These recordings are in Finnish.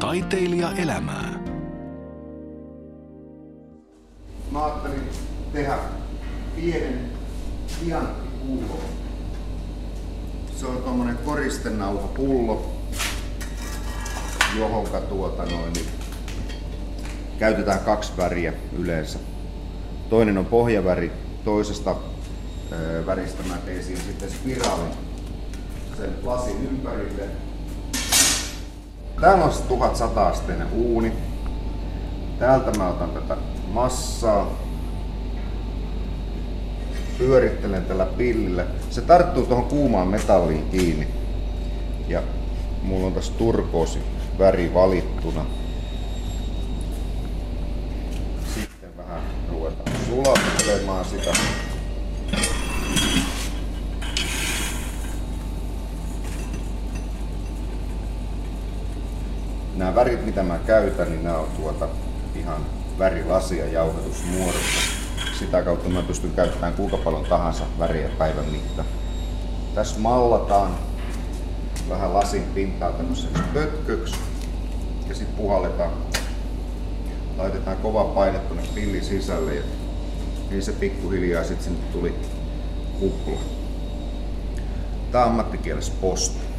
Taiteilija elämää. Mä ajattelin tehdä pienen tianttipullon. Se on tommonen koristenauhapullo, johonka tuota noin, niin käytetään kaksi väriä yleensä. Toinen on pohjaväri, toisesta ö, väristä mä tein sitten spiraalin sen lasin ympärille. Täällä on se 1100 asteinen uuni. Täältä mä otan tätä massaa. Pyörittelen tällä pillillä. Se tarttuu tuohon kuumaan metalliin kiinni. Ja mulla on tässä turkoosi väri valittuna. Sitten vähän ruvetaan sulattelemaan sitä. Nämä värit, mitä mä käytän, niin nämä on tuota ihan värilasia jauhetusmuodossa. Sitä kautta mä pystyn käyttämään kuinka paljon tahansa väriä päivän mittaan. Tässä mallataan vähän lasin pintaa tämmöiseksi pötköksi ja sitten puhalletaan. Laitetaan kova paine tuonne pillin sisälle ja niin se pikkuhiljaa sitten sinne tuli kupla. On ammattikielessä posti.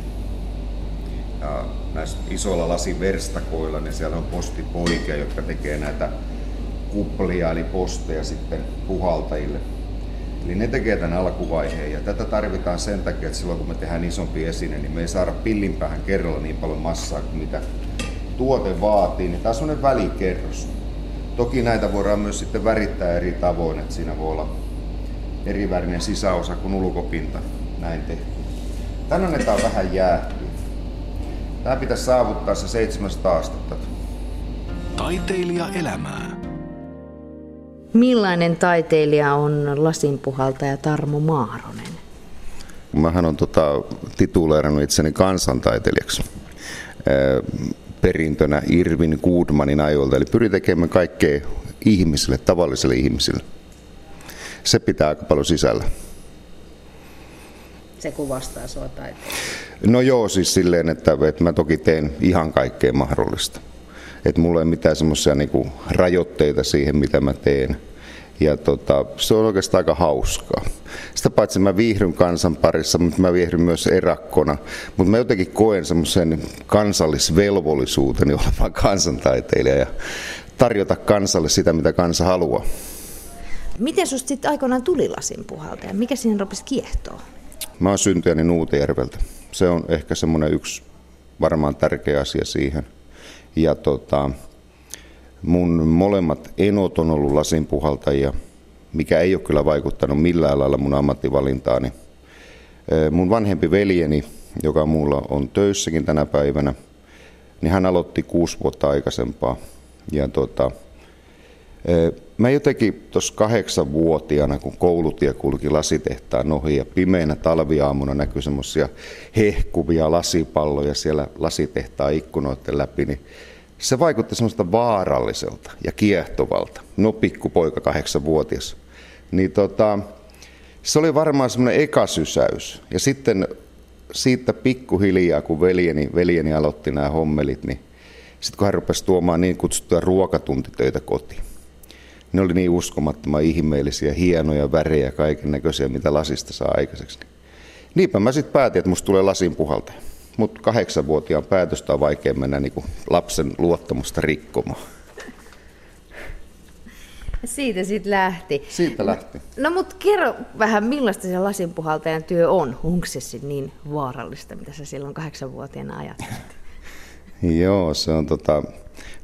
Ja näissä isoilla lasiverstakoilla, niin siellä on postipoikia, jotka tekee näitä kuplia eli posteja sitten puhaltajille. Eli ne tekee tämän alkuvaiheen ja tätä tarvitaan sen takia, että silloin kun me tehdään isompi esine, niin me ei saada pillin päähän kerralla niin paljon massaa kuin mitä tuote vaatii, niin tämä on sellainen välikerros. Toki näitä voidaan myös sitten värittää eri tavoin, että siinä voi olla eri värinen sisäosa kuin ulkopinta, näin tehty. Tän annetaan vähän jäähtyä. Tää pitäisi saavuttaa se 700 astetta. Taiteilija elämää. Millainen taiteilija on lasinpuhaltaja Tarmo Maaronen? Mähän on tota, tituleerannut itseni kansantaiteilijaksi perintönä Irvin Goodmanin ajoilta. Eli pyrin tekemään kaikkea ihmisille, tavallisille ihmisille. Se pitää aika paljon sisällä. Se kuvastaa sua taiteilijaa. No joo, siis silleen, että, että mä toki teen ihan kaikkea mahdollista. Että mulla ei mitään semmoisia niinku rajoitteita siihen, mitä mä teen. Ja tota, se on oikeastaan aika hauskaa. Sitä paitsi mä viihdyn kansan parissa, mutta mä viihdyn myös erakkona. Mutta mä jotenkin koen semmoisen kansallisvelvollisuuteni olevan kansantaiteilija ja tarjota kansalle sitä, mitä kansa haluaa. Miten susta sitten aikoinaan tuli lasin? Mikä siinä rupesi kiehtoa? Mä oon syntyjäni Nuutijärveltä. Se on ehkä semmoinen yksi varmaan tärkeä asia siihen. Ja tota, mun molemmat enot on ollut lasinpuhaltajia, mikä ei ole kyllä vaikuttanut millään lailla mun ammattivalintaani. Mun vanhempi veljeni, joka mulla on töissäkin tänä päivänä, niin hän aloitti kuusi vuotta aikaisempaa. Ja tota, Mä jotenkin tuossa kahdeksanvuotiaana, kun koulutie kulki lasitehtaan ohi ja pimeänä talviaamuna näkyi semmoisia hehkuvia lasipalloja siellä lasitehtaan ikkunoiden läpi, niin se vaikutti semmoista vaaralliselta ja kiehtovalta. No pikkupoika kahdeksanvuotias. Niin tota, se oli varmaan semmoinen ekasysäys. Ja sitten siitä pikkuhiljaa, kun veljeni, veljeni aloitti nämä hommelit, niin sitten kun hän rupesi tuomaan niin kutsuttuja ruokatuntitöitä kotiin, ne oli niin uskomattoman ihmeellisiä, hienoja värejä, kaiken näköisiä, mitä lasista saa aikaiseksi. Niinpä mä sitten päätin, että musta tulee lasin puhaltaja. Mutta kahdeksanvuotiaan päätöstä on vaikea mennä niin kuin lapsen luottamusta rikkomaan. Siitä sitten lähti. Siitä lähti. No mutta kerro vähän, millaista se lasinpuhaltajan työ on? Onko se niin vaarallista, mitä sä silloin kahdeksanvuotiaana ajattelit? Joo, se on tota,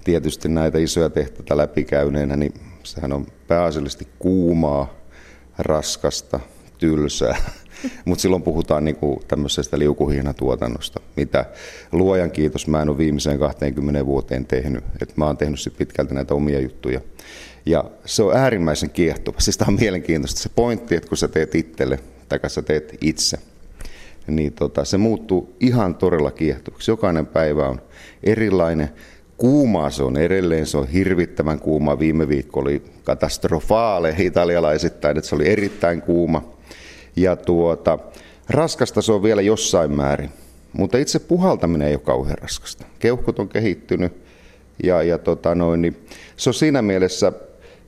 tietysti näitä isoja tehtäitä läpikäyneenä, niin sehän on pääasiallisesti kuumaa, raskasta, tylsää. Mutta silloin puhutaan niinku tämmöisestä liukuhihnatuotannosta, mitä luojan kiitos mä en ole viimeiseen 20 vuoteen tehnyt. Et mä oon tehnyt sit pitkälti näitä omia juttuja. Ja se on äärimmäisen kiehtova. Siis tämä on mielenkiintoista. Se pointti, että kun sä teet itselle, tai sä teet itse, niin tota, se muuttuu ihan todella kiehtovaksi. Jokainen päivä on erilainen. Kuumaa se on edelleen, se on hirvittävän kuuma. Viime viikko oli katastrofaale italialaisittain, että se oli erittäin kuuma. Ja tuota, raskasta se on vielä jossain määrin, Mutta itse puhaltaminen ei ole kauhean raskasta. Keuhkot on kehittynyt ja, ja tota noin, niin se on siinä mielessä,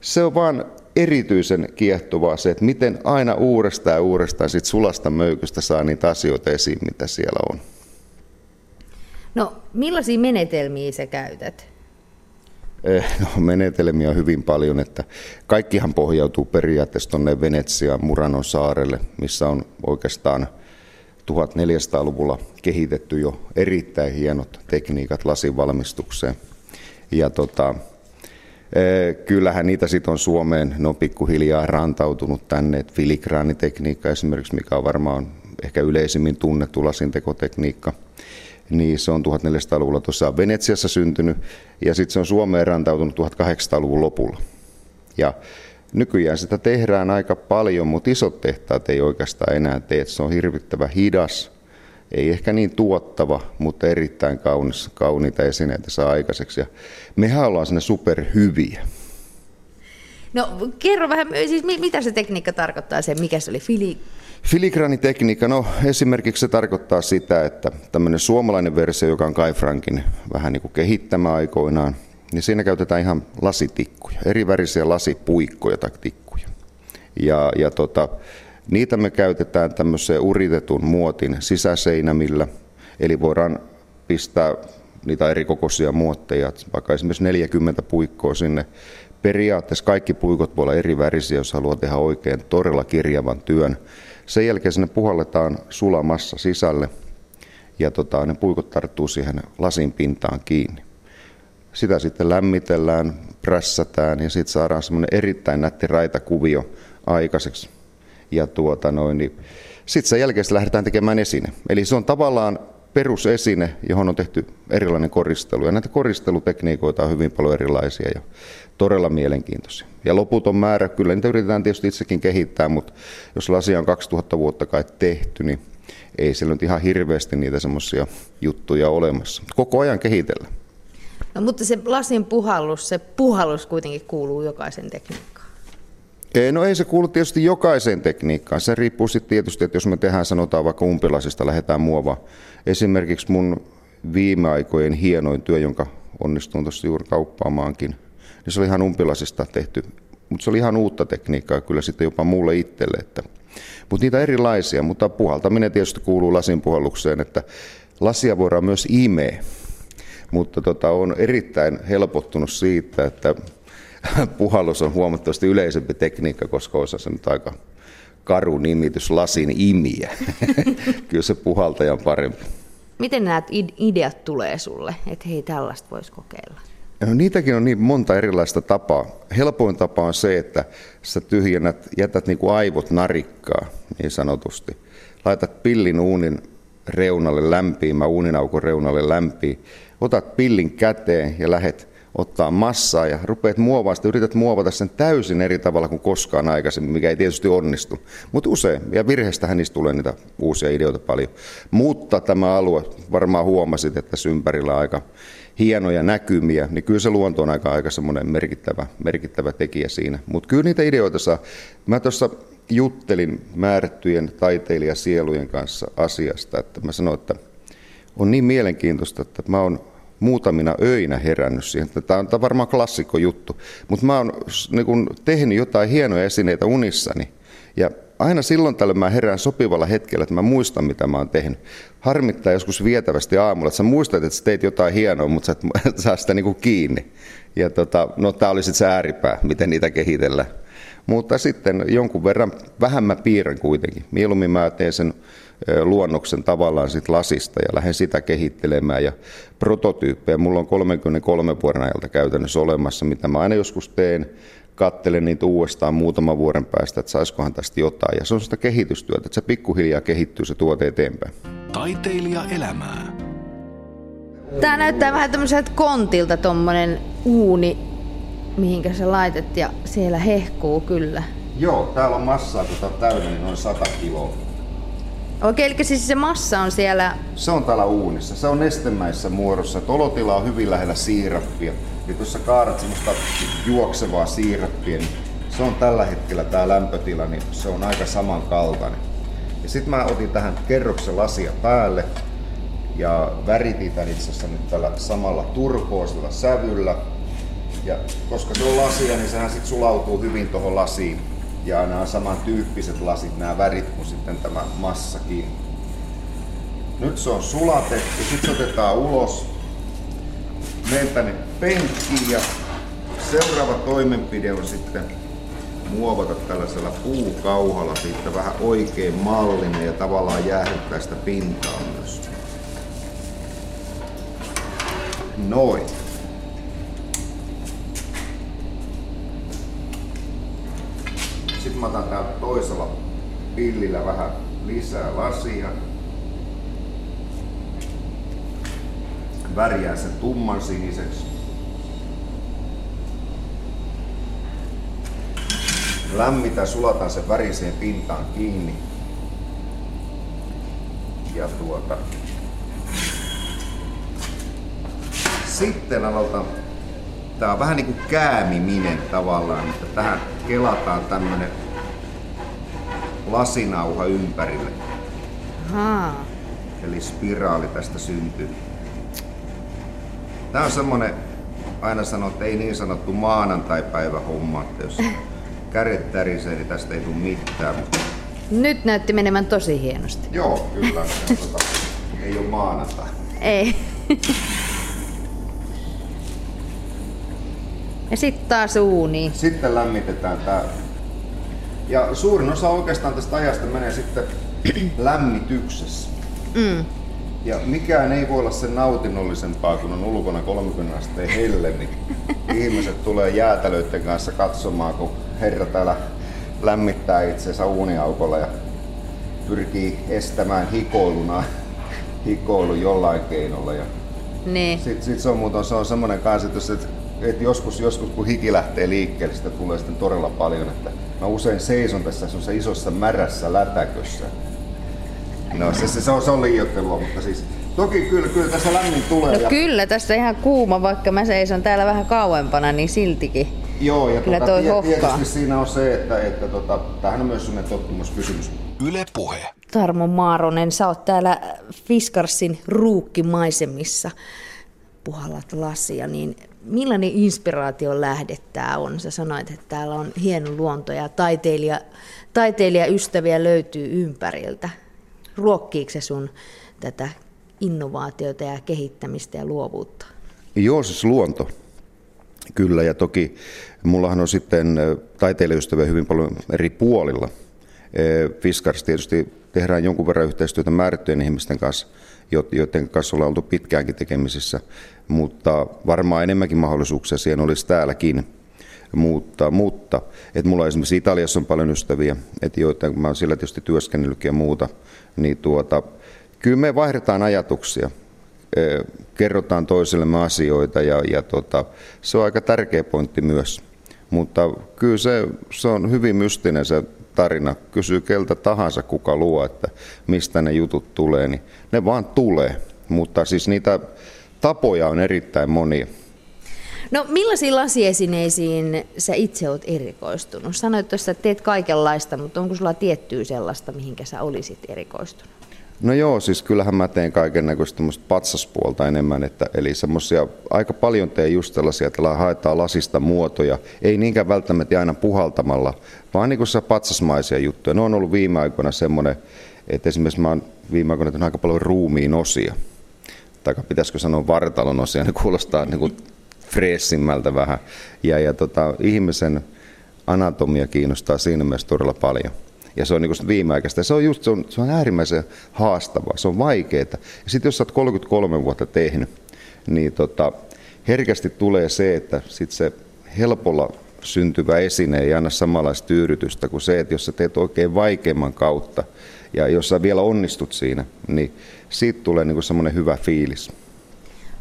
se on vaan erityisen kiehtovaa se, että miten aina uudestaan ja uudestaan sit sulasta möykystä saa niitä asioita esiin, mitä siellä on. No, millaisia menetelmiä sä käytät? Eh, no, menetelmiä on hyvin paljon, että kaikkihan pohjautuu periaatteessa tuonne Venetsiaan Muranon saarelle, missä on oikeastaan 1400-luvulla kehitetty jo erittäin hienot tekniikat lasin valmistukseen. Ja tota, eh, kyllähän niitä sitten on Suomeen, ne on pikkuhiljaa rantautunut tänne, filigraanitekniikka esimerkiksi, mikä on varmaan ehkä yleisimmin tunnettu lasintekotekniikka – niin se on 1400-luvulla tuossa Venetsiassa syntynyt ja sitten se on Suomeen rantautunut 1800-luvun lopulla. Ja nykyään sitä tehdään aika paljon, mutta isot tehtaat ei oikeastaan enää tee. Se on hirvittävä hidas, ei ehkä niin tuottava, mutta erittäin kaunis, kauniita esineitä saa aikaiseksi. Ja mehän ollaan sinne superhyviä. No kerro vähän, siis mitä se tekniikka tarkoittaa, se mikä se oli, fili, Filigraanitekniikka, no esimerkiksi se tarkoittaa sitä, että tämmöinen suomalainen versio, joka on Kai Frankin vähän niin kuin kehittämä aikoinaan, niin siinä käytetään ihan lasitikkuja, eri värisiä lasipuikkoja tai tikkuja. Ja, ja tota, niitä me käytetään tämmöiseen uritetun muotin sisäseinämillä, eli voidaan pistää niitä eri kokoisia muotteja, vaikka esimerkiksi 40 puikkoa sinne. Periaatteessa kaikki puikot voi olla eri värisiä, jos haluaa tehdä oikein todella kirjavan työn. Sen jälkeen sinne puhalletaan sulamassa sisälle ja tota, ne puikot tarttuu siihen lasin pintaan kiinni. Sitä sitten lämmitellään, prässätään ja sitten saadaan semmoinen erittäin nätti raitakuvio aikaiseksi. Ja tuota noin, niin sitten sen jälkeen lähdetään tekemään esine. Eli se on tavallaan perusesine, johon on tehty erilainen koristelu. Ja näitä koristelutekniikoita on hyvin paljon erilaisia ja todella mielenkiintoisia. Ja loputon määrä, kyllä niitä yritetään tietysti itsekin kehittää, mutta jos lasia on 2000 vuotta kai tehty, niin ei siellä nyt ihan hirveästi niitä semmoisia juttuja olemassa. Koko ajan kehitellä. No, mutta se lasin puhallus, se puhallus kuitenkin kuuluu jokaisen tekniikkaan. Ei, no ei se kuulu tietysti jokaiseen tekniikkaan. Se riippuu sitten tietysti, että jos me tehdään, sanotaan vaikka umpilasista, lähdetään muovaa. Esimerkiksi mun viime aikojen hienoin työ, jonka onnistuin tuossa juuri kauppaamaankin – niin se oli ihan umpilasista tehty. Mutta se oli ihan uutta tekniikkaa kyllä sitten jopa muulle itselle. Että. Mutta niitä erilaisia, mutta puhaltaminen tietysti kuuluu lasin puhallukseen, että lasia voidaan myös imeä. Mutta tota, on erittäin helpottunut siitä, että puhallus on huomattavasti yleisempi tekniikka, koska osa se nyt aika karu nimitys lasin imiä. Kyllä se puhaltaja on parempi. Miten nämä ideat tulee sulle, että hei tällaista voisi kokeilla? No, niitäkin on niin monta erilaista tapaa. Helpoin tapa on se, että sä tyhjennät, jätät niin kuin aivot narikkaa niin sanotusti. Laitat pillin uunin reunalle lämpiimään, uuninaukon reunalle lämpiin. Otat pillin käteen ja lähet ottaa massaa ja rupeat muovaamaan sitä, yrität muovata sen täysin eri tavalla kuin koskaan aikaisemmin, mikä ei tietysti onnistu. Mutta usein, ja virheestähän niistä tulee niitä uusia ideoita paljon. Mutta tämä alue, varmaan huomasit, että tässä ympärillä aika hienoja näkymiä, niin kyllä se luonto on aika, aika semmoinen merkittävä, merkittävä tekijä siinä. Mutta kyllä niitä ideoita saa. Mä tuossa juttelin määrättyjen taiteilijasielujen kanssa asiasta, että mä sanoin, että on niin mielenkiintoista, että mä oon muutamina öinä herännyt siihen. Tämä on varmaan klassikko juttu, mutta mä oon niin tehnyt jotain hienoja esineitä unissani. Ja aina silloin tällöin mä herään sopivalla hetkellä, että mä muistan, mitä mä oon tehnyt. Harmittaa joskus vietävästi aamulla, että sä muistat, että sä teit jotain hienoa, mutta sä et saa sitä niin kuin kiinni. Ja tota, no tää oli sitten se ääripää, miten niitä kehitellään. Mutta sitten jonkun verran, vähän mä piirrän kuitenkin. Mieluummin mä teen sen luonnoksen tavallaan sit lasista ja lähden sitä kehittelemään. Ja prototyyppejä mulla on 33 vuoden ajalta käytännössä olemassa, mitä mä aina joskus teen kattelen niitä uudestaan muutaman vuoden päästä, että saisikohan tästä jotain. Ja se on sitä kehitystyötä, että se pikkuhiljaa kehittyy se tuote eteenpäin. Taiteilija elämää. Tämä näyttää vähän tämmöiseltä kontilta tuommoinen uuni, mihinkä se laitet ja siellä hehkuu kyllä. Joo, täällä on massaa, kun tämä on täynnä, niin noin 100 kiloa. Okei, eli siis se massa on siellä... Se on täällä uunissa. Se on nestemäisessä muodossa. Olotila on hyvin lähellä siirappia. Ja tuossa kaarat semmoista juoksevaa siirappia, niin se on tällä hetkellä tämä lämpötila, niin se on aika samankaltainen. Ja sitten mä otin tähän kerroksen lasia päälle Ja värititän itse asiassa nyt tällä samalla turkoosilla sävyllä. Ja koska se on lasia, niin sehän sitten sulautuu hyvin tuohon lasiin. Ja nämä samantyyppiset lasit, nämä värit kuin sitten tämä massakin. Nyt se on sulatettu, sitten se otetaan ulos. Menen tänne penkkiin ja seuraava toimenpide on sitten muovata tällaisella puukauhalla siitä vähän oikein mallinen ja tavallaan jäähdyttää sitä pintaa myös. Noin. Sitten mä otan täällä toisella pillillä vähän lisää lasia. Värjään sen tumman siniseksi. lämmitä, sulatan sen väriseen pintaan kiinni. Ja tuota, sitten aloitan, tää on vähän niin kuin käämiminen tavallaan, että tähän kelataan tämmönen lasinauha ympärille. Aha. Eli spiraali tästä syntyy. Tää on semmonen, aina sanoo, että ei niin sanottu maanantai-päivä homma, että jos kädet tärisee, niin tästä ei tule mitään. Nyt näytti menevän tosi hienosti. Joo, kyllä. Tota, ei ole maanantai. Ei. ja sitten taas uuni. Sitten lämmitetään tää. Ja suurin osa oikeastaan tästä ajasta menee sitten lämmityksessä. Mm. Ja mikään ei voi olla sen nautinnollisempaa, kun on ulkona 30 asteen helle, niin ihmiset tulee jäätelöiden kanssa katsomaan, kun herra täällä lämmittää itseensä uuniaukolla ja pyrkii estämään hikoiluna hikoilu jollain keinolla. Ja Niin. sitten sit se on muuten se on semmoinen käsitys, että, että joskus, joskus kun hiki lähtee liikkeelle, sitä tulee sitten todella paljon, että mä usein seison tässä isossa märässä lätäkössä. No se, se, se, on, se on liioittelua, mutta siis toki kyllä, kyllä tässä lämmin tulee. No ja, kyllä, tässä ihan kuuma, vaikka mä seison täällä vähän kauempana, niin siltikin. Joo, ja Kyllä tota, toi tie- hohkaa. tietysti siinä on se, että, että tota, tämähän on myös sellainen tottumuskysymys. Yle Puhe. Tarmo Maaronen, sä oot täällä Fiskarsin ruukkimaisemissa, puhallat lasia, niin millainen inspiraation lähde tää on? Sä sanoit, että täällä on hieno luonto ja taiteilija, taiteilijaystäviä löytyy ympäriltä. Ruokkiiko se sun tätä innovaatiota ja kehittämistä ja luovuutta? Joo, siis luonto. Kyllä, ja toki mullahan on sitten taiteilijaystäviä hyvin paljon eri puolilla. Fiskars tietysti tehdään jonkun verran yhteistyötä määrättyjen ihmisten kanssa, jo- joiden kanssa ollaan oltu pitkäänkin tekemisissä, mutta varmaan enemmänkin mahdollisuuksia siihen olisi täälläkin. Mutta, mutta että mulla esimerkiksi Italiassa on paljon ystäviä, että joita, mä oon siellä tietysti työskennellytkin ja muuta, niin tuota, kyllä me vaihdetaan ajatuksia kerrotaan toisillemme asioita ja, ja tota, se on aika tärkeä pointti myös. Mutta kyllä se, se on hyvin mystinen se tarina. Kysyy keltä tahansa, kuka luo, että mistä ne jutut tulee, niin ne vaan tulee. Mutta siis niitä tapoja on erittäin monia. No millaisiin lasiesineisiin sä itse oot erikoistunut? Sanoit tuossa, että teet kaikenlaista, mutta onko sulla tiettyä sellaista, mihinkä sä olisit erikoistunut? No joo, siis kyllähän mä teen kaiken näköistä patsaspuolta enemmän, että, eli semmoisia, aika paljon teen just sellaisia, että haetaan lasista muotoja, ei niinkään välttämättä aina puhaltamalla, vaan niin kuin patsasmaisia juttuja. Ne on ollut viime aikoina semmoinen, että esimerkiksi mä oon viime aikoina aika paljon ruumiin osia, tai pitäisikö sanoa vartalon osia, ne kuulostaa niin kuin freessimmältä vähän, ja, ja tota, ihmisen anatomia kiinnostaa siinä mielessä todella paljon. Ja se on niin viimeaikaista. Se on just, se on, se on äärimmäisen haastavaa, se on vaikeaa. Ja sitten jos sä oot 33 vuotta tehnyt, niin tota, herkästi tulee se, että sit se helpolla syntyvä esine ei anna samanlaista tyydytystä kuin se, että jos sä teet oikein vaikeimman kautta, ja jos sä vielä onnistut siinä, niin siitä tulee niin semmoinen hyvä fiilis.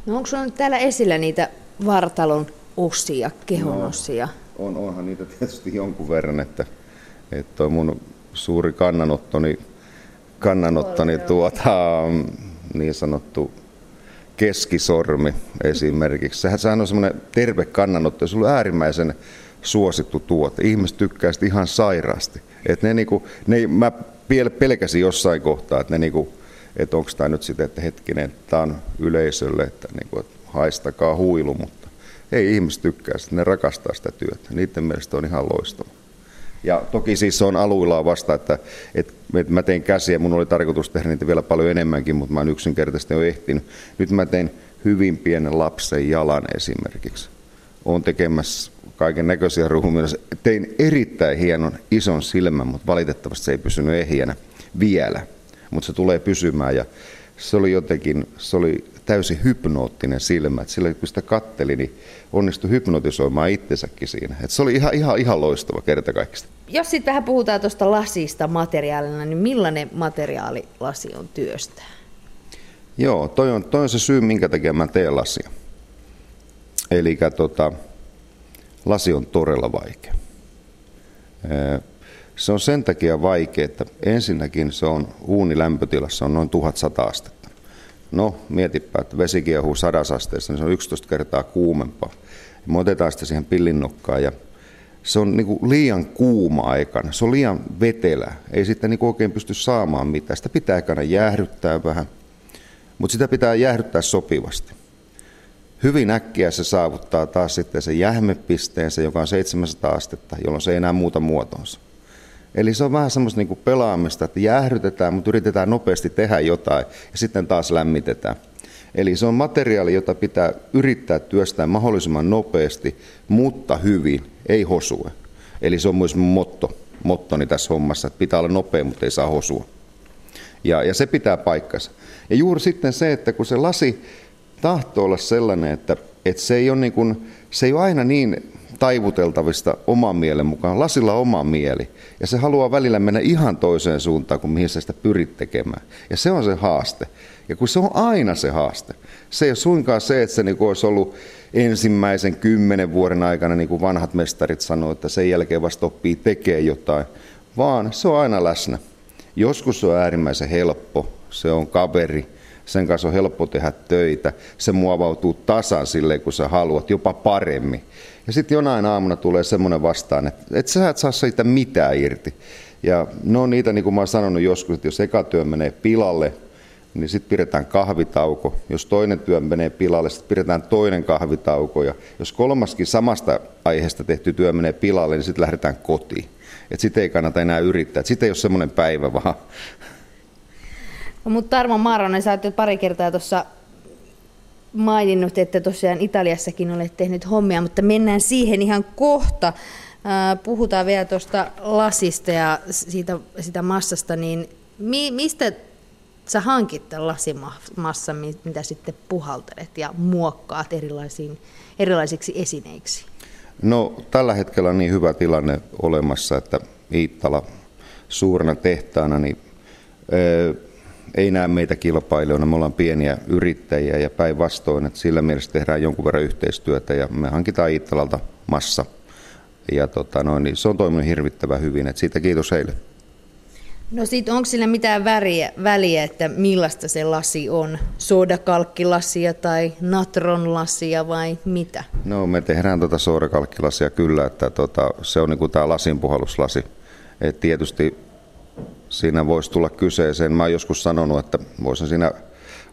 No onko sulla nyt täällä esillä niitä vartalon osia, kehon osia? On, onhan niitä tietysti jonkun verran, että, että toi mun suuri kannanottoni, kannanottoni tuota, niin sanottu keskisormi esimerkiksi. Sehän, sehän on semmoinen terve kannanotto, ja se on äärimmäisen suosittu tuote. Ihmiset tykkää sitä ihan sairaasti. Et ne niinku, ne, mä pelkäsin jossain kohtaa, että ne niinku, että onko tämä nyt sitten, että hetkinen, tämä on yleisölle, että, niin kuin, että haistakaa huilu, mutta ei ihmiset tykkää sitä, ne rakastaa sitä työtä. Niiden mielestä on ihan loistava. Ja toki siis se on aluillaan vasta, että, että, mä tein käsiä, mun oli tarkoitus tehdä niitä vielä paljon enemmänkin, mutta mä en yksinkertaisesti ole ehtinyt. Nyt mä tein hyvin pienen lapsen jalan esimerkiksi. Olen tekemässä kaiken näköisiä ruhumia. Tein erittäin hienon ison silmän, mutta valitettavasti se ei pysynyt ehjänä vielä. Mutta se tulee pysymään ja se oli jotenkin, se oli täysin hypnoottinen silmä. Et sillä kun sitä katteli, niin onnistui hypnotisoimaan itsensäkin siinä. Et se oli ihan, ihan, ihan loistava kerta kaikista. Jos sitten vähän puhutaan tuosta lasista materiaalina, niin millainen materiaali lasi on työstää? Joo, toi on, toi on se syy, minkä takia mä teen lasia. Eli tota, lasi on todella vaikea. Se on sen takia vaikea, että ensinnäkin se on uunilämpötilassa on noin 1100 astetta. No, mietipä, että vesi kiehuu sadasasteessa, niin se on 11 kertaa kuumempaa. Me otetaan sitä siihen pillinnokkaan ja se on niin liian kuuma aikana, se on liian vetelä, ei sitten niin oikein pysty saamaan mitään. Sitä pitää aikana jäähdyttää vähän, mutta sitä pitää jäähdyttää sopivasti. Hyvin äkkiä se saavuttaa taas sitten sen jähmepisteensä, joka on 700 astetta, jolloin se ei enää muuta muotonsa. Eli se on vähän semmoista niin pelaamista, että jäähdytetään, mutta yritetään nopeasti tehdä jotain ja sitten taas lämmitetään. Eli se on materiaali, jota pitää yrittää työstää mahdollisimman nopeasti, mutta hyvin, ei hosue. Eli se on myös motto, mottoni tässä hommassa, että pitää olla nopea, mutta ei saa hosua. Ja, ja se pitää paikkansa. Ja juuri sitten se, että kun se lasi tahtoo olla sellainen, että, että se, ei ole niin kuin, se ei ole aina niin taivuteltavista oman mielen mukaan. Lasilla on oma mieli ja se haluaa välillä mennä ihan toiseen suuntaan kuin mihin sä sitä pyrit tekemään. Ja se on se haaste. Ja kun se on aina se haaste. Se ei ole suinkaan se, että se niin olisi ollut ensimmäisen kymmenen vuoden aikana, niin kuin vanhat mestarit sanoivat, että sen jälkeen vasta oppii tekee jotain, vaan se on aina läsnä. Joskus se on äärimmäisen helppo, se on kaveri, sen kanssa on helppo tehdä töitä, se muovautuu tasan silleen, kun sä haluat, jopa paremmin. Ja sitten jonain aamuna tulee semmoinen vastaan, että, että sä et saa siitä mitään irti. Ja no niitä, niin kuin mä oon sanonut joskus, että jos eka työ menee pilalle, niin sitten pidetään kahvitauko. Jos toinen työ menee pilalle, sitten pidetään toinen kahvitauko. Ja jos kolmaskin samasta aiheesta tehty työ menee pilalle, niin sitten lähdetään kotiin. Että sitten ei kannata enää yrittää. Sitten ei ole semmoinen päivä, vaan mutta Tarmo Maaronen, sä oot pari kertaa tuossa maininnut, että tosiaan Italiassakin olet tehnyt hommia, mutta mennään siihen ihan kohta. Puhutaan vielä tuosta lasista ja siitä, sitä massasta, niin mi, mistä sä hankit tämän lasimassan, mitä sitten puhaltelet ja muokkaat erilaisiin, erilaisiksi esineiksi? No tällä hetkellä on niin hyvä tilanne olemassa, että Iittala suurena tehtaana, niin ei näe meitä kilpailijoina, me ollaan pieniä yrittäjiä ja päinvastoin, että sillä mielessä tehdään jonkun verran yhteistyötä ja me hankitaan Iittalalta massa. Ja tota noin, niin se on toiminut hirvittävän hyvin, että siitä kiitos heille. No sit onko sillä mitään väriä, väliä, että millaista se lasi on? Sodakalkkilasia tai natronlasia vai mitä? No me tehdään tuota sodakalkkilasia kyllä, että tota, se on niinku tämä lasinpuhalluslasi. Et tietysti siinä voisi tulla kyseeseen. Mä oon joskus sanonut, että voisin siinä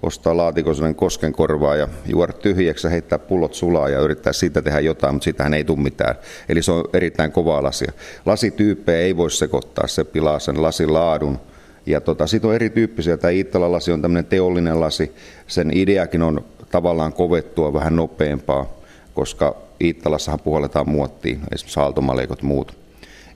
ostaa laatikon koskenkorvaa ja juoda tyhjäksi heittää pullot sulaa ja yrittää siitä tehdä jotain, mutta siitähän ei tule mitään. Eli se on erittäin kovaa lasia. Lasityyppejä ei voi sekoittaa, se pilaa sen lasin laadun. Ja tota, sitten on erityyppisiä. Tämä Iittala lasi on tämmöinen teollinen lasi. Sen ideakin on tavallaan kovettua vähän nopeampaa, koska Iittalassahan puhalletaan muottiin, esimerkiksi aaltomalekot muut.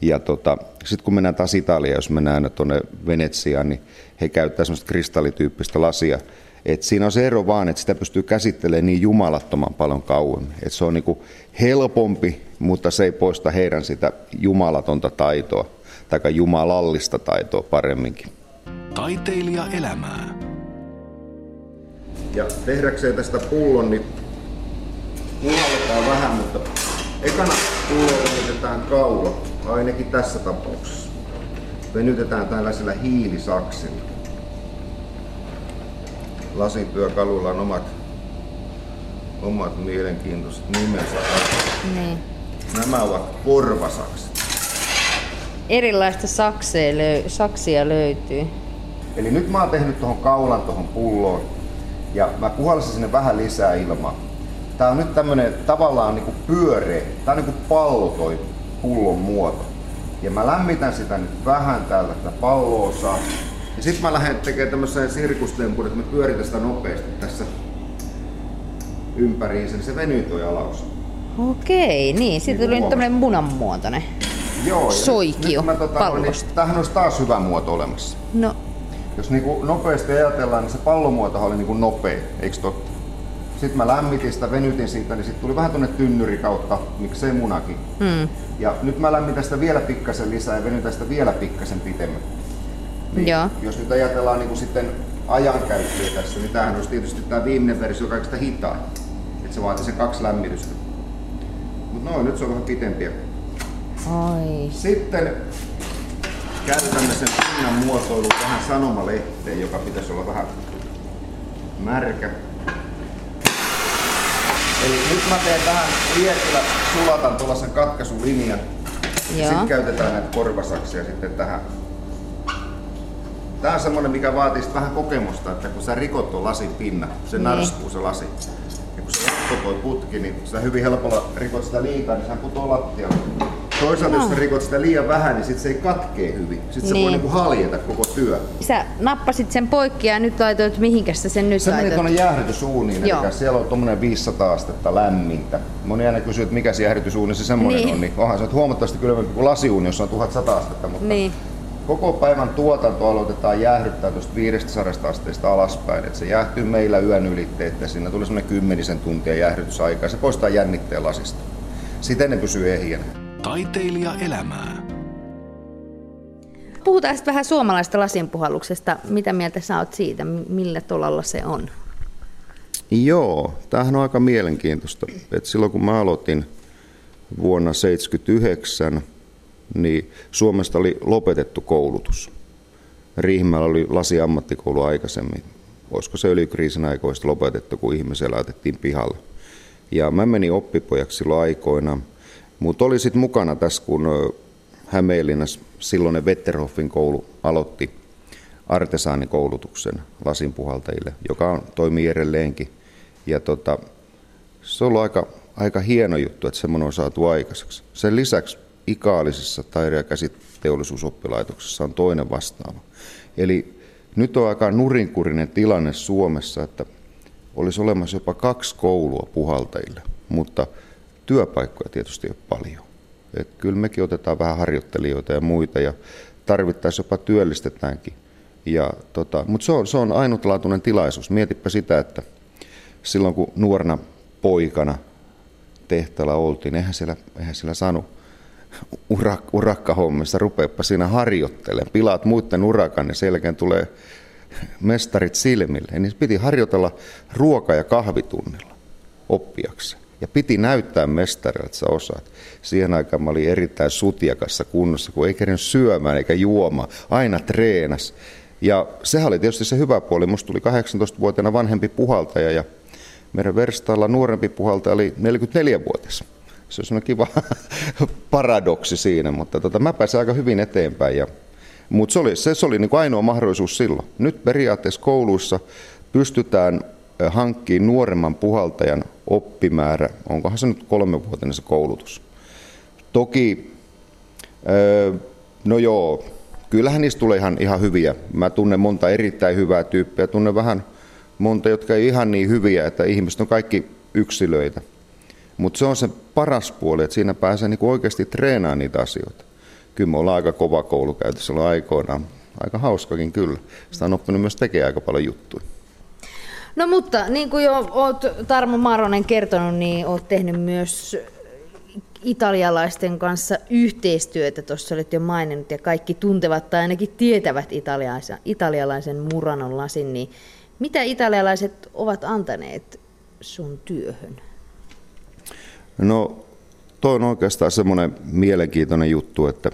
Ja tota, sitten kun mennään taas Italiaan, jos mennään tuonne Venetsiaan, niin he käyttävät semmoista kristallityyppistä lasia. Et siinä on se ero vaan, että sitä pystyy käsittelemään niin jumalattoman paljon kauemmin. Et se on niinku helpompi, mutta se ei poista heidän sitä jumalatonta taitoa, tai jumalallista taitoa paremminkin. Taiteilija elämää. Ja tehdäkseen tästä pullon, niin puhalletaan vähän, mutta ekana pulloon kaula ainakin tässä tapauksessa. Venytetään tällaisilla hiilisaksilla. Lasityökaluilla on omat, omat mielenkiintoiset nimensä. Niin. Nämä ovat korvasakset. Erilaista löy- saksia löytyy. Eli nyt mä oon tehnyt tuohon kaulan tuohon pulloon ja mä puhalsin sinne vähän lisää ilmaa. Tää on nyt tämmönen tavallaan niinku pyöreä, tää on niinku pallo toi pullon muoto. Ja mä lämmitän sitä nyt vähän täältä tätä palloa saa. Ja sitten mä lähden tekemään tämmöisen sirkustempun, että mä pyöritän sitä nopeasti tässä ympäriinsä, niin se venyy toi alaus. Okei, niin. Siitä tuli nyt tämmönen munanmuotoinen Joo, ja soikio nyt mä, tota, pallosta. Niin, tämähän olisi taas hyvä muoto olemassa. No, Jos niinku nopeasti ajatellaan, niin se pallomuoto oli niinku nopea, eikö totta? Sitten mä lämmitin sitä, venytin siitä, niin sitten tuli vähän tuonne tynnyri kautta, miksei munakin. mm, Ja nyt mä lämmitän sitä vielä pikkasen lisää ja venytän sitä vielä pikkasen pitemmän. joo. Jos nyt ajatellaan niin kuin sitten ajankäyttöä tässä, niin tämähän olisi tietysti tämä viimeinen versio kaikista hitain. Että se vaatii sen kaksi lämmitystä. Mutta noin, nyt se on vähän pitempiä. Oi. Sitten käytämme sen pinnan muotoiluun tähän sanomalehteen, joka pitäisi olla vähän märkä. Eli nyt mä teen tähän liekillä, sulatan tuollaisen katkaisulinjan. Ja Joo. sitten käytetään näitä korvasaksia sitten tähän. Tää on semmonen, mikä vaatii vähän kokemusta, että kun sä rikot tuon lasin pinnan, se Niin. narskuu se lasi. Ja kun se toi putki, niin sä hyvin helpolla rikot sitä liikaa, niin sehän putoo lattialle. Toisaalta jos sä rikot sitä liian vähän, niin sit se ei katkee hyvin. Sit se voi Niin. niinku haljeta koko työ. Sä nappasit sen poikki ja nyt laitoit, mihinkäs sä sen nyt Se meni laitoit? tuonne jäähdytysuuniin, Joo. eli siellä on tuommoinen 500 astetta lämmintä. Moni aina kysyy, että mikä se jäähdytysuuni se semmoinen Niin. on, niin onhan se nyt huomattavasti kylmempi kuin lasiuuni, jossa on 1100 astetta, mutta Niin. koko päivän tuotanto aloitetaan jäähdyttää tuosta 500 asteesta alaspäin. Et se jäähtyy meillä yön ylitteet ja siinä tulee semmoinen kymmenisen tuntia jäähdytysaikaa se poistaa jännitteen lasista. Siten ne pysyy ehjänä. Taiteilija elämää. Puhutaan sitten vähän suomalaista lasinpuhalluksesta. Mitä mieltä sä oot siitä? Millä tolalla se on? Joo, tämähän on aika mielenkiintoista. Et silloin kun mä aloitin vuonna 1979, niin Suomesta oli lopetettu koulutus. Riihimäellä oli lasiammattikoulu aikaisemmin. Olisiko se öljykriisin aikoista lopetettu, kun ihmisiä laitettiin pihalle. Ja mä menin oppipojaksi silloin aikoina, mutta oli sitten mukana tässä, kun Hämeenlinnassa silloinen Wetterhoffin koulu aloitti artesaanikoulutuksen lasinpuhaltajille, joka on, toimii edelleenkin. Ja tota, se on ollut aika, aika hieno juttu, että semmoinen on saatu aikaiseksi. Sen lisäksi Ikaalisessa taide- ja käsiteollisuusoppilaitoksessa on toinen vastaava. Eli nyt on aika nurinkurinen tilanne Suomessa, että olisi olemassa jopa kaksi koulua puhaltajille, mutta työpaikkoja tietysti ei ole paljon. Et kyllä mekin otetaan vähän harjoittelijoita ja muita ja tarvittaessa jopa työllistetäänkin. Ja tota, mutta se on, se on ainutlaatuinen tilaisuus. Mietipä sitä, että silloin kun nuorena poikana tehtaalla oltiin, eihän siellä, eihän siellä saanut urak, urakkahommissa, rupeappa siinä harjoittelemaan. Pilaat muiden urakan, niin selkeän tulee mestarit silmille. Niin piti harjoitella ruoka- ja kahvitunnilla oppiaksi. Ja piti näyttää mestarille, että sä osaat. Siihen aikaan mä olin erittäin sutiakassa kunnossa, kun ei kerran syömään eikä juomaan. Aina treenas. Ja sehän oli tietysti se hyvä puoli. Musta tuli 18-vuotiaana vanhempi puhaltaja ja meidän verstaalla nuorempi puhaltaja oli 44-vuotias. Se on semmoinen kiva paradoksi siinä, mutta tota, mä pääsin aika hyvin eteenpäin. Ja, mutta se oli, se, se oli niin kuin ainoa mahdollisuus silloin. Nyt periaatteessa kouluissa pystytään hankkimaan nuoremman puhaltajan oppimäärä, onkohan se nyt kolmevuotinen se koulutus. Toki, ö, no joo, kyllähän niistä tulee ihan, ihan hyviä. Mä tunnen monta erittäin hyvää tyyppiä, tunnen vähän monta, jotka ei ihan niin hyviä, että ihmiset on kaikki yksilöitä. Mutta se on se paras puoli, että siinä pääsee niinku oikeasti treenaamaan niitä asioita. Kyllä me ollaan aika kova koulu aikoinaan. Aika hauskakin kyllä. Sitä on oppinut myös tekemään aika paljon juttuja. No mutta niin kuin jo oot Tarmo Maronen kertonut, niin oot tehnyt myös italialaisten kanssa yhteistyötä. Tuossa olet jo maininnut ja kaikki tuntevat tai ainakin tietävät italialaisen, italialaisen Muranon lasin. Niin mitä italialaiset ovat antaneet sun työhön? No, toi on oikeastaan semmoinen mielenkiintoinen juttu, että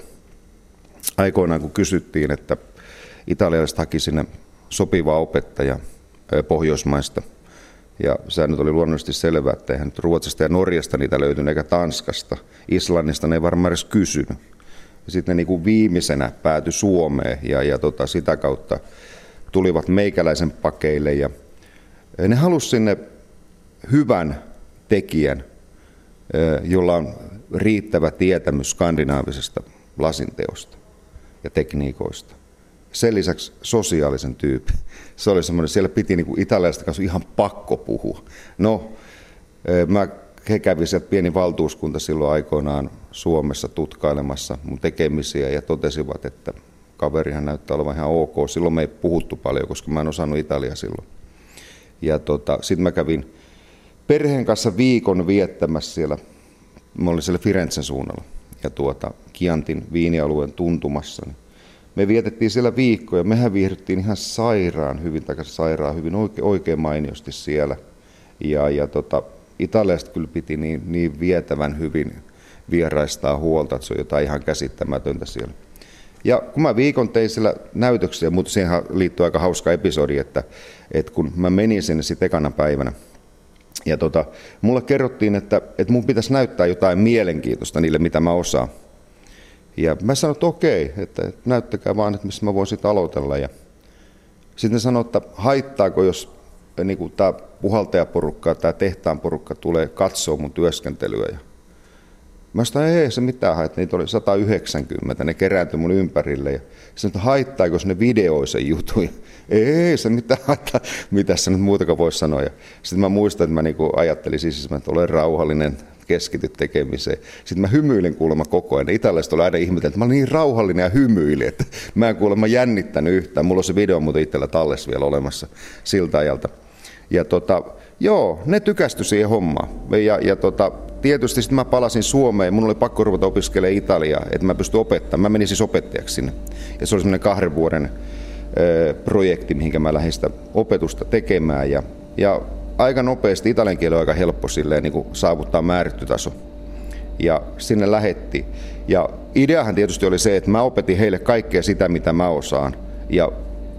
aikoinaan kun kysyttiin, että italialaiset haki sinne sopivaa opettaja ö, Pohjoismaista, ja sehän nyt oli luonnollisesti selvää, että eihän nyt Ruotsista ja Norjasta niitä löytynyt, eikä Tanskasta. Islannista ne ei varmaan edes kysynyt. Sitten ne niin kuin viimeisenä päätyi Suomeen, ja, ja tota, sitä kautta tulivat meikäläisen pakeille ja ne halusivat sinne hyvän tekijän, jolla on riittävä tietämys skandinaavisesta lasinteosta ja tekniikoista. Sen lisäksi sosiaalisen tyypin. Se oli semmoinen, siellä piti niin italialaista kanssa ihan pakko puhua. No, mä, he kävi sieltä pieni valtuuskunta silloin aikoinaan Suomessa tutkailemassa mun tekemisiä ja totesivat, että kaverihan näyttää olevan ihan ok. Silloin me ei puhuttu paljon, koska mä en osannut Italia silloin. Ja tota, sitten mä kävin perheen kanssa viikon viettämässä siellä, mä olin siellä Firenzen suunnalla ja tuota, Kiantin viinialueen tuntumassa. Niin me vietettiin siellä viikkoja, mehän viihdyttiin ihan sairaan hyvin, tai sairaan hyvin, oikein, oikein mainiosti siellä. Ja, ja tota, Italiasta kyllä piti niin, niin vietävän hyvin vieraistaa huolta, että se on jotain ihan käsittämätöntä siellä. Ja kun mä viikon tein siellä näytöksiä, mutta siihen liittyy aika hauska episodi, että, että kun mä menin sinne sitten ekana päivänä, ja tota, mulle kerrottiin, että, että mun pitäisi näyttää jotain mielenkiintoista niille, mitä mä osaan. Ja mä sanoin, että okei, että näyttäkää vaan, että missä mä voisin aloitella. Ja sitten sanoin, että haittaako, jos niin tämä puhaltajaporukka, tämä tehtaan porukka tulee katsoa mun työskentelyä. Ja Mä sanoin, ei se mitään haittaa, niitä oli 190, ne kerääntyi mun ympärille. Ja että haittaako ne videoi sen jutun. ei se mitään haittaa, mitä se nyt muutakaan voisi sanoa. Ja sitten mä muistan, että mä niinku ajattelin siis, että olen rauhallinen, keskity tekemiseen. Sitten mä hymyilin kuulemma koko ajan. Italialaiset oli aina ihmetellyt, että mä olin niin rauhallinen ja hymyilin, että mä en kuulemma jännittänyt yhtään. Mulla on se video muuten itsellä tallessa vielä olemassa siltä ajalta. Ja tota, joo, ne tykästy siihen hommaan. Ja, ja tota, tietysti sitten mä palasin Suomeen, mun oli pakko ruveta opiskelemaan Italiaa, että mä pystyn opettamaan. Mä menin siis opettajaksi sinne. Ja se oli semmoinen kahden vuoden projekti, mihinkä mä lähdin sitä opetusta tekemään. Ja, ja aika nopeasti italian kieli on aika helppo silleen, niin kuin saavuttaa määritty taso. Ja sinne lähetti. Ja ideahan tietysti oli se, että mä opetin heille kaikkea sitä, mitä mä osaan. Ja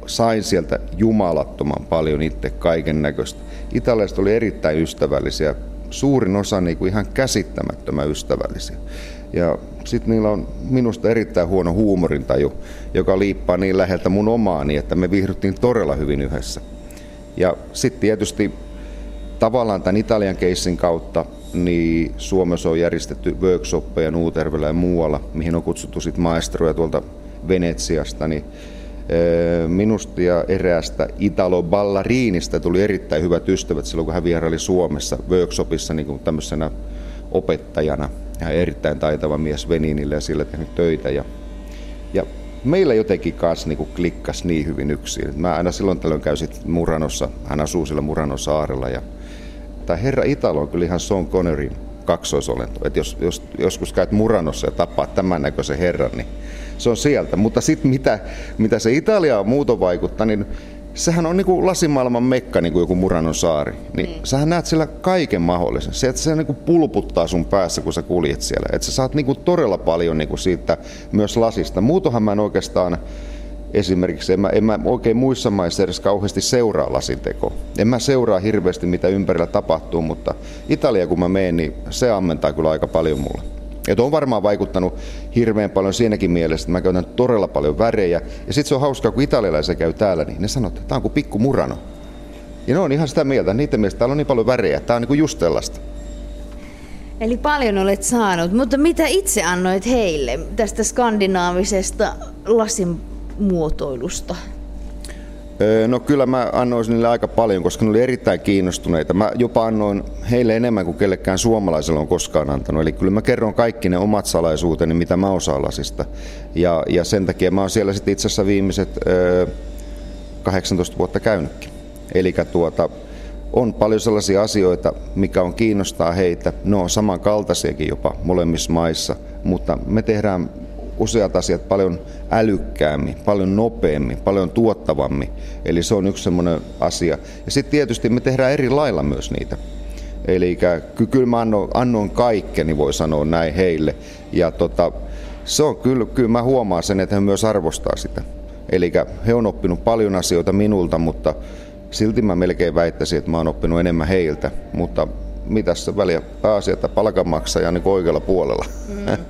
sain sieltä jumalattoman paljon itse kaiken näköistä. Italialaiset oli erittäin ystävällisiä, suurin osa niin kuin ihan käsittämättömän ystävällisiä. Ja sitten niillä on minusta erittäin huono huumorintaju, joka liippaa niin läheltä mun omaani, että me viihdyttiin todella hyvin yhdessä. Ja sitten tietysti tavallaan tämän Italian keissin kautta niin Suomessa on järjestetty workshoppeja Nuutervellä ja muualla, mihin on kutsuttu sitten maestroja tuolta Venetsiasta, niin minusta ja eräästä Italo Ballariinista tuli erittäin hyvät ystävät silloin, kun hän vieraili Suomessa workshopissa niin kuin tämmöisenä opettajana. Hän erittäin taitava mies Veninille ja sillä tehnyt töitä. Ja, ja meillä jotenkin kanssa niin klikkas niin hyvin yksin. Mä aina silloin tällöin käyn Muranossa, hän asuu sillä Muranon saarella. Ja, tämä herra Italo on kyllä ihan Sean Connerin kaksoisolento. Et jos, jos joskus käyt Muranossa ja tapaat tämän näköisen herran, niin se on sieltä. Mutta sitten mitä, mitä se Italia on muuton vaikuttaa, niin sehän on niin kuin lasimaailman mekka, niin kuin joku Muranon saari. Niin mm. sähän näet siellä kaiken mahdollisen. Se, että se niin kuin pulputtaa sun päässä, kun sä kuljet siellä. Että sä saat niin kuin todella paljon niin kuin siitä myös lasista. Muutohan mä en oikeastaan esimerkiksi, en mä, en mä oikein muissa maissa edes kauheasti seuraa lasinteko. En mä seuraa hirveästi, mitä ympärillä tapahtuu, mutta Italia kun mä menen, niin se ammentaa kyllä aika paljon mulle. Ja on varmaan vaikuttanut hirveän paljon siinäkin mielessä, että mä käytän todella paljon värejä. Ja sitten se on hauskaa, kun italialaisia käy täällä, niin ne sanoo, että tämä on kuin pikku murano. Ja ne on ihan sitä mieltä, niiden mielestä täällä on niin paljon värejä, tämä on niin kuin just tällaista. Eli paljon olet saanut, mutta mitä itse annoit heille tästä skandinaavisesta lasin muotoilusta? No kyllä mä annoin niille aika paljon, koska ne oli erittäin kiinnostuneita. Mä jopa annoin heille enemmän kuin kellekään suomalaisella on koskaan antanut. Eli kyllä mä kerron kaikki ne omat salaisuuteni, mitä mä osaan lasista. Ja, ja sen takia mä oon siellä sitten itse asiassa viimeiset ö, 18 vuotta käynytkin. Eli tuota, on paljon sellaisia asioita, mikä on kiinnostaa heitä. Ne on samankaltaisiakin jopa molemmissa maissa, mutta me tehdään useat asiat paljon älykkäämmin, paljon nopeammin, paljon tuottavammin. Eli se on yksi semmoinen asia. Ja sitten tietysti me tehdään eri lailla myös niitä. Eli kyllä mä annoin, annoin kaikkeni, voi sanoa näin heille. Ja tota, se on kyllä, kyllä mä huomaan sen, että he myös arvostaa sitä. Eli he on oppinut paljon asioita minulta, mutta silti mä melkein väittäisin, että mä oon oppinut enemmän heiltä. Mutta mitäs se väliä pääasia, että palkanmaksaja niin oikealla puolella. Mm.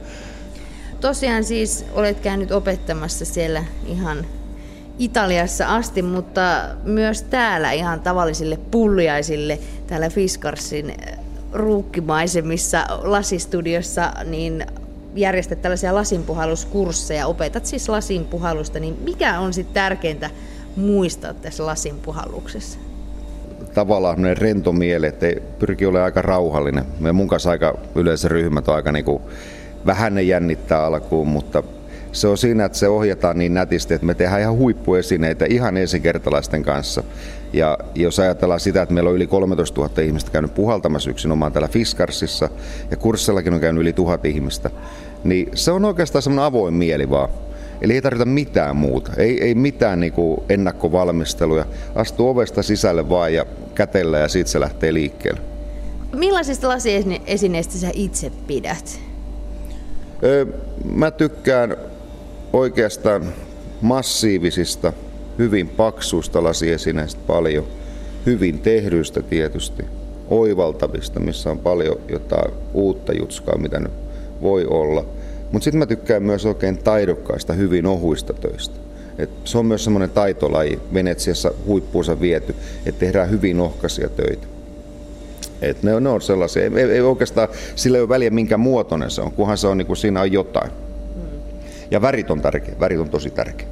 Tosiaan siis olet käynyt opettamassa siellä ihan Italiassa asti, mutta myös täällä ihan tavallisille pulliaisille täällä Fiskarsin ruukkimaisemissa lasistudiossa niin järjestät tällaisia lasinpuhalluskursseja, opetat siis lasinpuhallusta, niin mikä on sitten tärkeintä muistaa tässä lasinpuhalluksessa? Tavallaan rento mieli, että pyrkii olemaan aika rauhallinen. Me mun kanssa aika yleensä ryhmät on aika niinku, vähän ne jännittää alkuun, mutta se on siinä, että se ohjataan niin nätisti, että me tehdään ihan huippuesineitä ihan ensikertalaisten kanssa. Ja jos ajatellaan sitä, että meillä on yli 13 000 ihmistä käynyt puhaltamassa yksinomaan täällä Fiskarsissa ja kurssellakin on käynyt yli tuhat ihmistä, niin se on oikeastaan semmoinen avoin mieli vaan. Eli ei tarvita mitään muuta, ei, ei mitään niinku ennakkovalmisteluja. Astuu ovesta sisälle vaan ja kätellä ja siitä se lähtee liikkeelle. Millaisista lasiesineistä sä itse pidät? Mä tykkään oikeastaan massiivisista, hyvin paksuista lasiesineistä paljon, hyvin tehdyistä tietysti, oivaltavista, missä on paljon jotain uutta jutskaa, mitä nyt voi olla. Mutta sitten mä tykkään myös oikein taidokkaista, hyvin ohuista töistä. Et se on myös semmoinen taitolaji Venetsiassa huippuunsa viety, että tehdään hyvin ohkaisia töitä. Et ne, ne on sellaisia, ei, ei oikeastaan sillä ei ole väliä minkä muotoinen se on, kunhan se on, niin kuin siinä on jotain. Ja värit on tärkeä, värit on tosi tärkeä.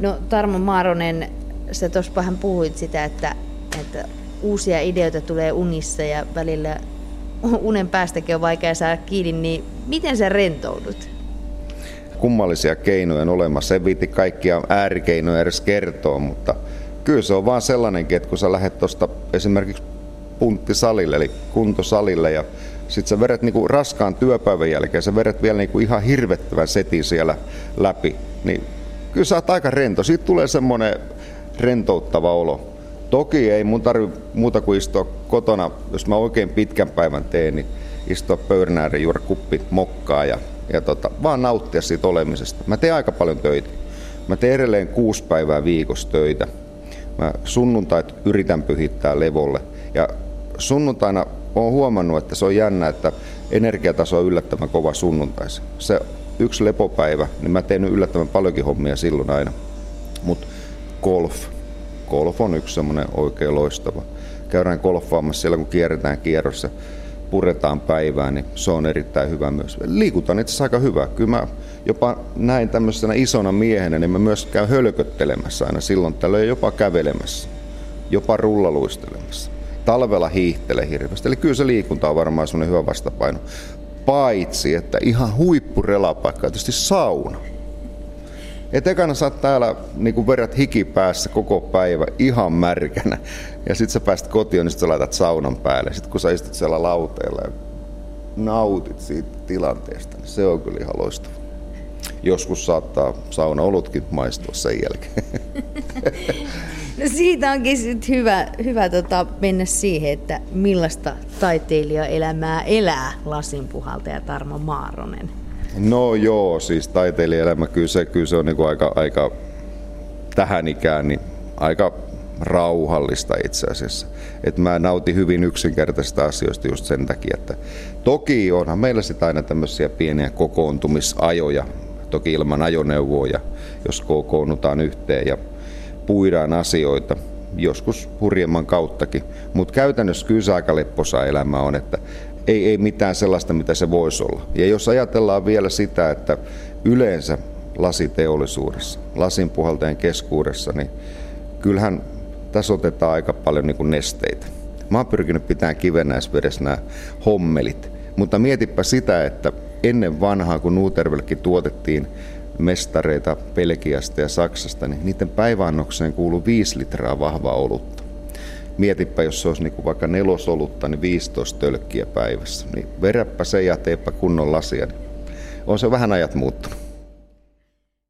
No Tarmo Maaronen, sä tuossa vähän puhuit sitä, että, että uusia ideoita tulee unissa ja välillä unen päästäkin on vaikea saada kiinni, niin miten sä rentoudut? Kummallisia keinoja on olemassa. En viiti kaikkia äärikeinoja edes kertoa, mutta kyllä se on vaan sellainenkin, että kun sä lähdet tuosta esimerkiksi punttisalille, eli kuntosalille, ja sitten sä vedät niinku raskaan työpäivän jälkeen, sä vedät vielä niinku ihan hirvettävän setin siellä läpi, niin kyllä sä oot aika rento. Siitä tulee semmoinen rentouttava olo. Toki ei mun tarvi muuta kuin istua kotona, jos mä oikein pitkän päivän teen, niin istua pöydän ääreen, juoda kuppi mokkaa ja, ja tota, vaan nauttia siitä olemisesta. Mä teen aika paljon töitä. Mä teen edelleen kuusi päivää viikossa töitä. Mä sunnuntait yritän pyhittää levolle. Ja sunnuntaina olen huomannut, että se on jännä, että energiataso on yllättävän kova sunnuntaisin. Se yksi lepopäivä, niin mä teen yllättävän paljonkin hommia silloin aina. Mutta golf. Golf on yksi semmoinen oikein loistava. Käydään golfaamassa siellä, kun kierretään kierrossa, puretaan päivää, niin se on erittäin hyvä myös. Liikutaan itse asiassa aika hyvä. Kyllä mä jopa näin tämmöisenä isona miehenä, niin mä myös käyn hölköttelemässä aina silloin tällöin jopa kävelemässä, jopa rullaluistelemassa talvella hiihtele hirveästi. Eli kyllä se liikunta on varmaan semmoinen hyvä vastapaino. Paitsi, että ihan huippurelapaikka on tietysti sauna. Et ekana sä oot täällä niin verrat hiki päässä koko päivä ihan märkänä. Ja sit sä pääst kotiin, niin sit sä laitat saunan päälle. Sitten kun sä istut siellä lauteella ja nautit siitä tilanteesta, niin se on kyllä ihan loistava. Joskus saattaa saunaolutkin maistua sen jälkeen. No siitä onkin sit hyvä, hyvä tota mennä siihen, että millaista taiteilijaelämää elää lasinpuhaltaja Tarmo Maaronen. No joo, siis taiteilijaelämä kyllä se, kyllä se on niin aika, aika tähän ikään niin aika rauhallista itse asiassa. Et mä nautin hyvin yksinkertaisista asioista just sen takia, että toki onhan meillä sitä aina tämmöisiä pieniä kokoontumisajoja, toki ilman ajoneuvoja, jos kokoonnutaan yhteen ja puidaan asioita, joskus hurjemman kauttakin, mutta käytännössä kyllä se aika lepposa elämä on, että ei, ei mitään sellaista, mitä se voisi olla. Ja jos ajatellaan vielä sitä, että yleensä lasiteollisuudessa, lasinpuhaltajan keskuudessa, niin kyllähän tässä otetaan aika paljon niin kuin nesteitä. Mä oon pyrkinyt pitämään kivennäisvedessä nämä hommelit, mutta mietipä sitä, että ennen vanhaa, kun Nuutervellekin tuotettiin mestareita Pelkiasta ja Saksasta, niin niiden päiväannokseen kuuluu 5 litraa vahvaa olutta. Mietipä, jos se olisi niin kuin vaikka nelosolutta, niin 15 tölkkiä päivässä. Niin veräppä se ja teepä kunnon lasia. Niin on se vähän ajat muuttunut.